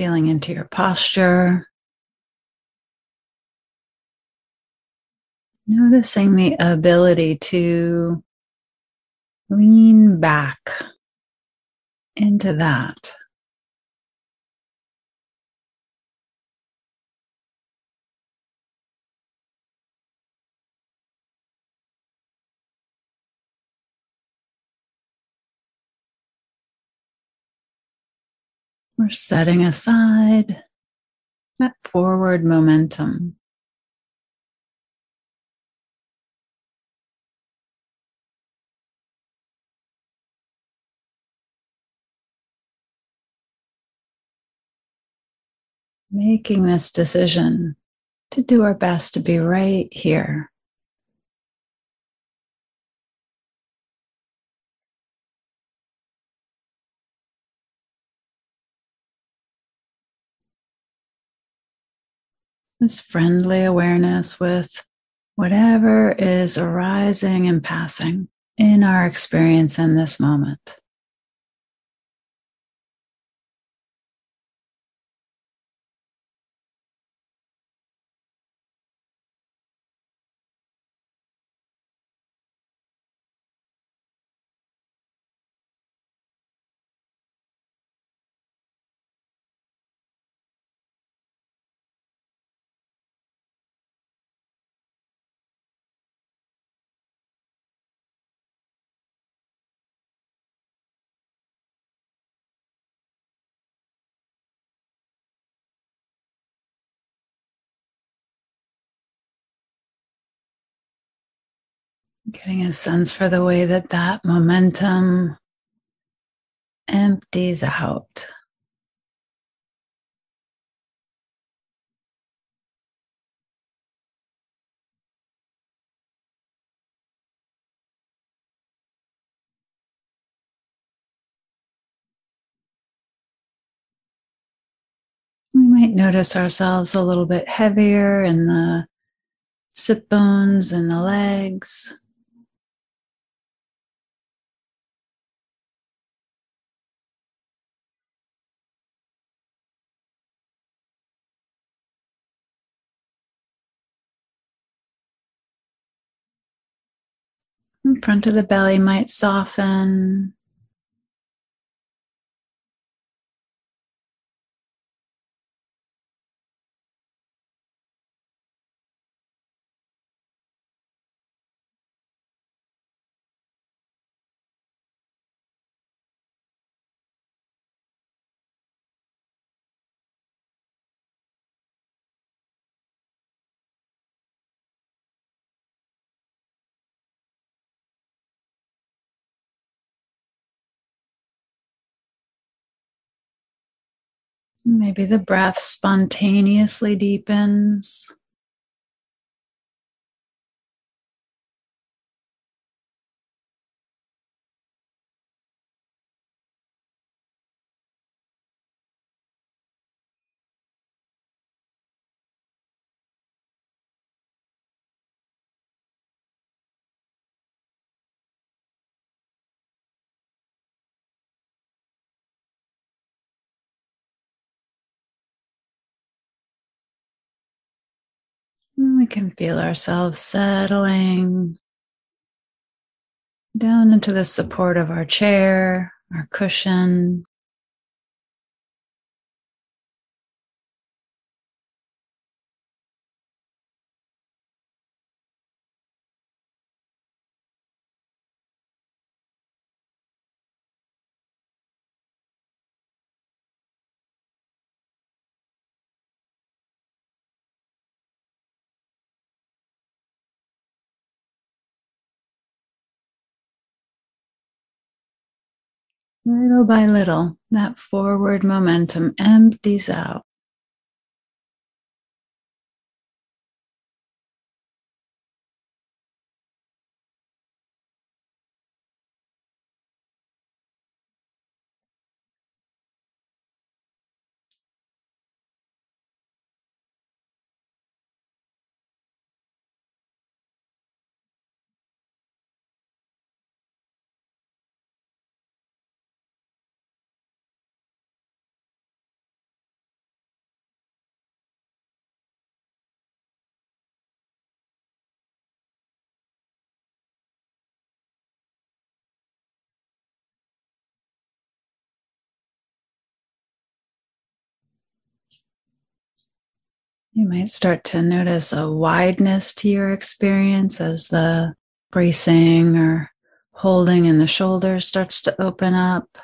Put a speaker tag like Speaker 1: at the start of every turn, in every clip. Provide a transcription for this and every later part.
Speaker 1: feeling into your posture. Noticing the ability to lean back into that. We're setting aside that forward momentum. Making this decision to do our best to be right here this friendly awareness with whatever is arising and passing in our experience in this moment. Getting a sense for the way that that momentum empties out. We might notice ourselves a little bit heavier in the sit bones and the legs. Front of the belly might soften. Maybe the breath spontaneously deepens. Mm, we can feel ourselves settling down into the support of our chair, our cushion. Little by little, that forward momentum empties out. You might start to notice a wideness to your experience as the bracing or holding in the shoulders starts to open up.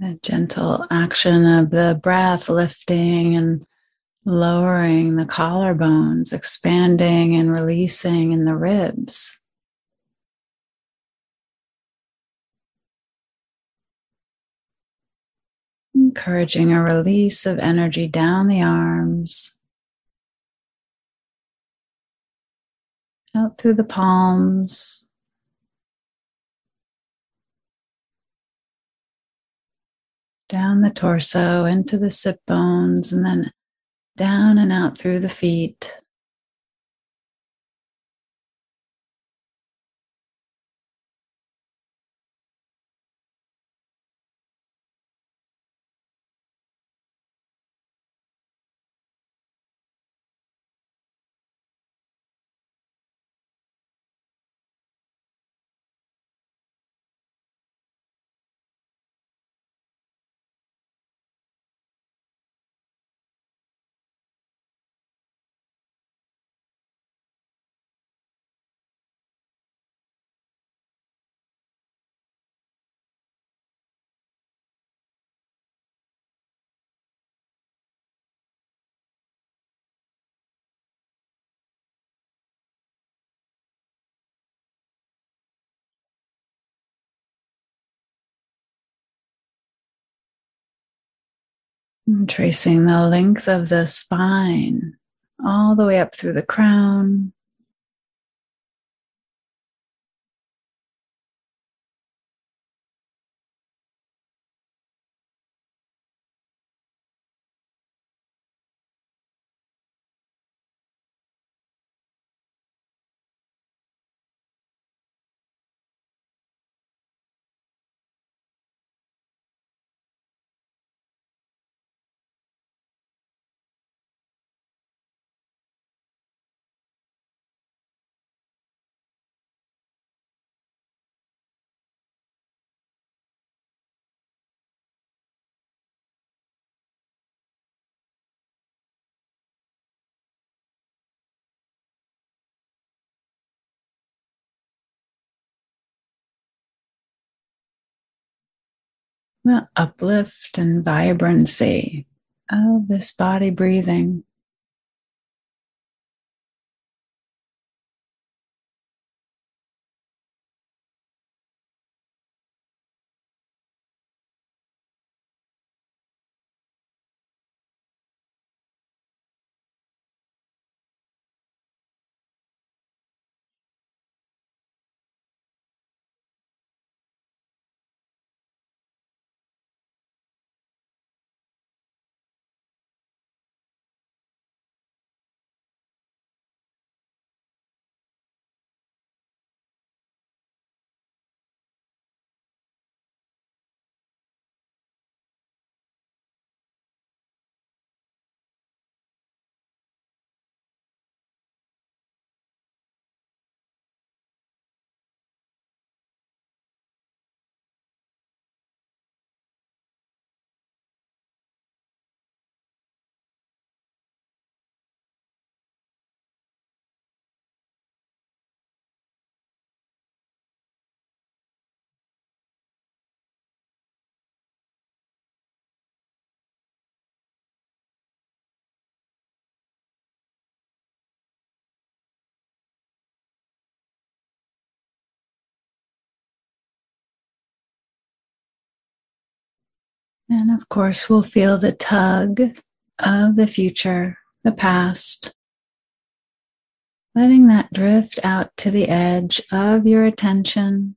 Speaker 1: The gentle action of the breath lifting and lowering the collarbones, expanding and releasing in the ribs. Encouraging a release of energy down the arms, out through the palms, down the torso into the sit bones, and then down and out through the feet. Tracing the length of the spine all the way up through the crown. The uplift and vibrancy of this body breathing. And of course, we'll feel the tug of the future, the past, letting that drift out to the edge of your attention.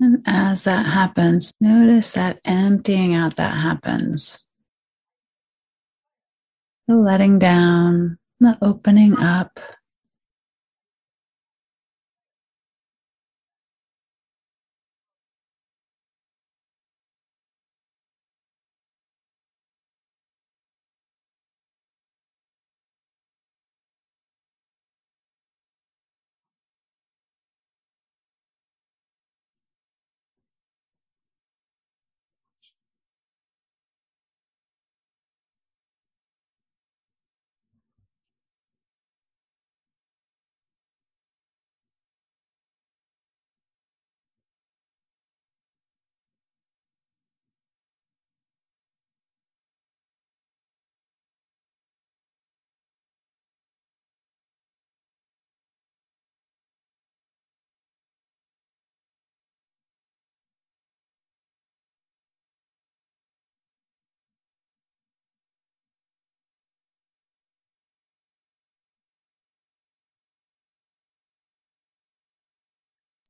Speaker 1: And as that happens, notice that emptying out that happens. The letting down, the opening up.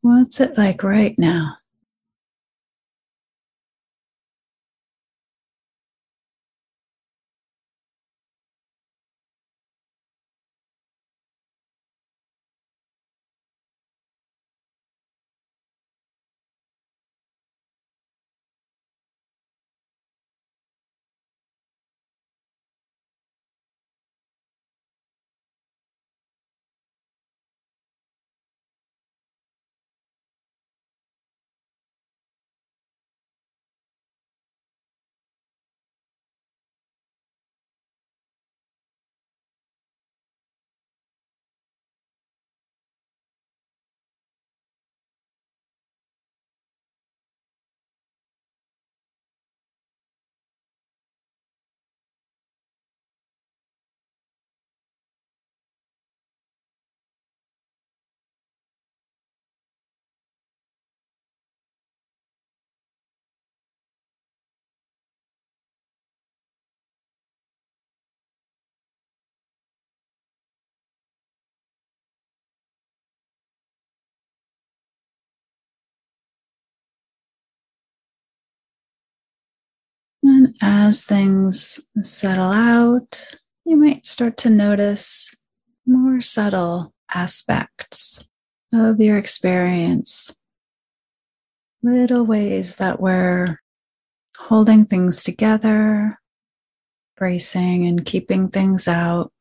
Speaker 1: What's it like right now? As things settle out, you might start to notice more subtle aspects of your experience. Little ways that we're holding things together, bracing and keeping things out.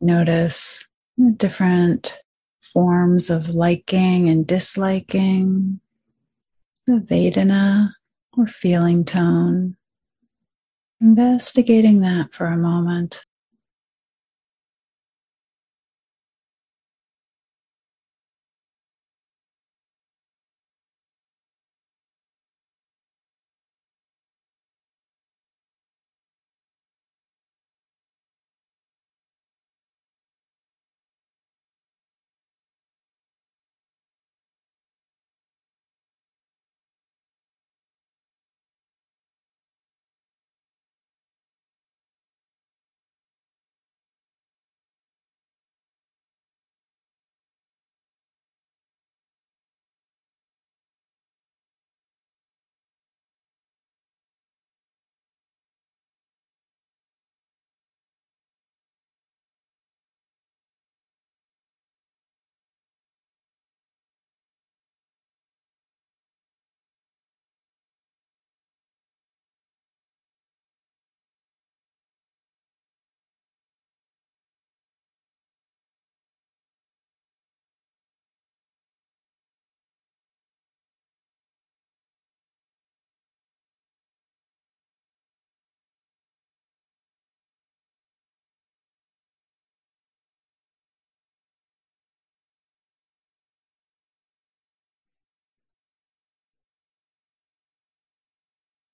Speaker 1: Notice the different forms of liking and disliking, the Vedana or feeling tone. Investigating that for a moment.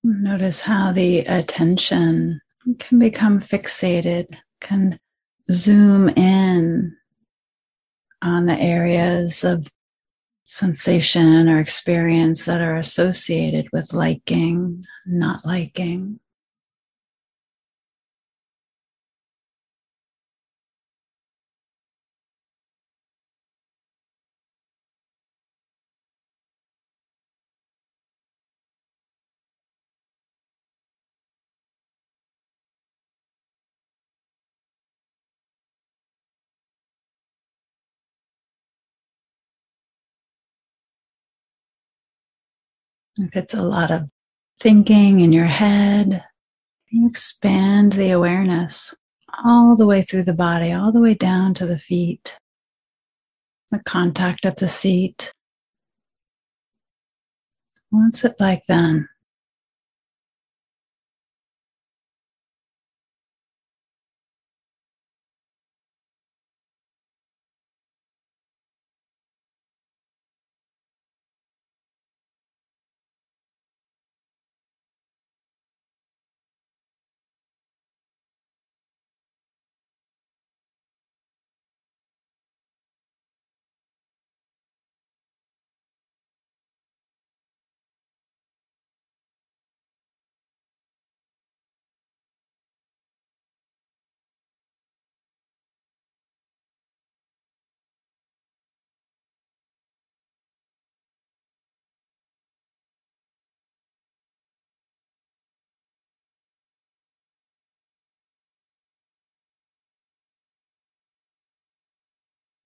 Speaker 1: Notice how the attention can become fixated, can zoom in on the areas of sensation or experience that are associated with liking, not liking. If it's a lot of thinking in your head, expand the awareness all the way through the body, all the way down to the feet, the contact of the seat. What's it like then?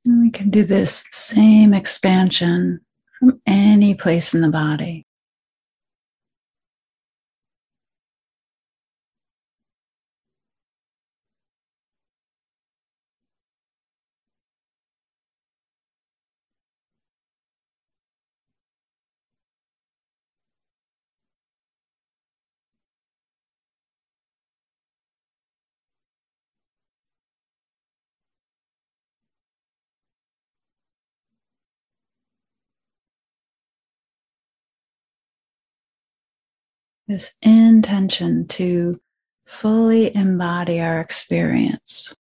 Speaker 1: And we can do this same expansion from any place in the body. This intention to fully embody our experience.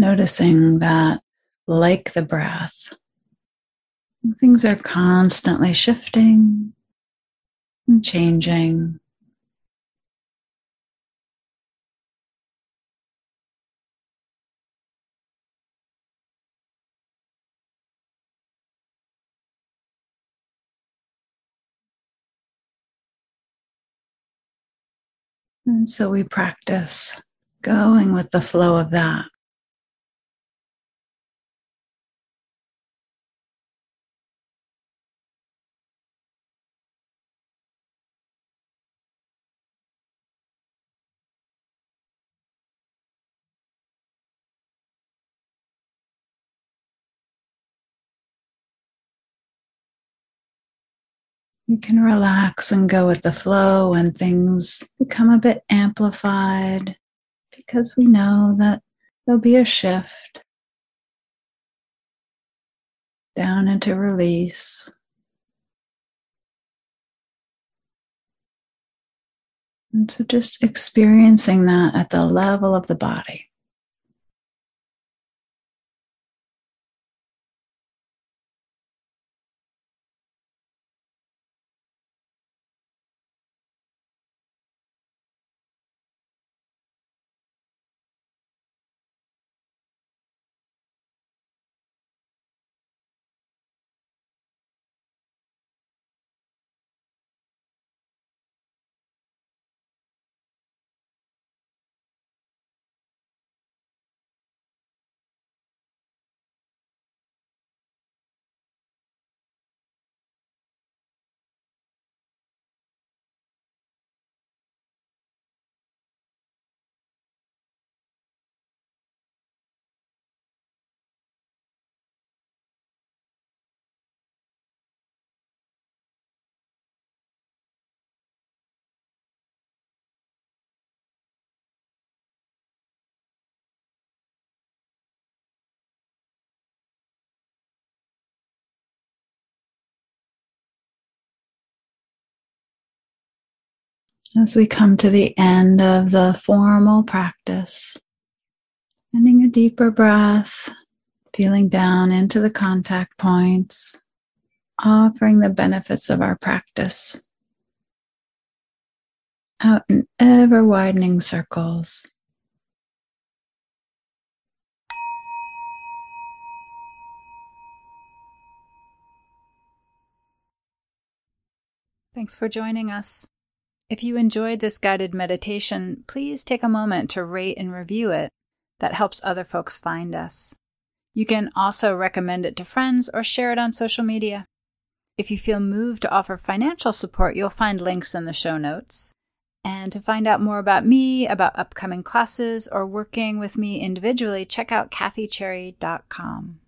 Speaker 1: Noticing that, like the breath, things are constantly shifting and changing. And so we practice going with the flow of that. You can relax and go with the flow when things become a bit amplified because we know that there'll be a shift down into release. And so just experiencing that at the level of the body. As we come to the end of the formal practice, finding a deeper breath, feeling down into the contact points, offering the benefits of our practice out in ever widening circles.
Speaker 2: Thanks for joining us. If you enjoyed this guided meditation, please take a moment to rate and review it. That helps other folks find us. You can also recommend it to friends or share it on social media. If you feel moved to offer financial support, you'll find links in the show notes. And to find out more about me, about upcoming classes, or working with me individually, check out kathycherry.com.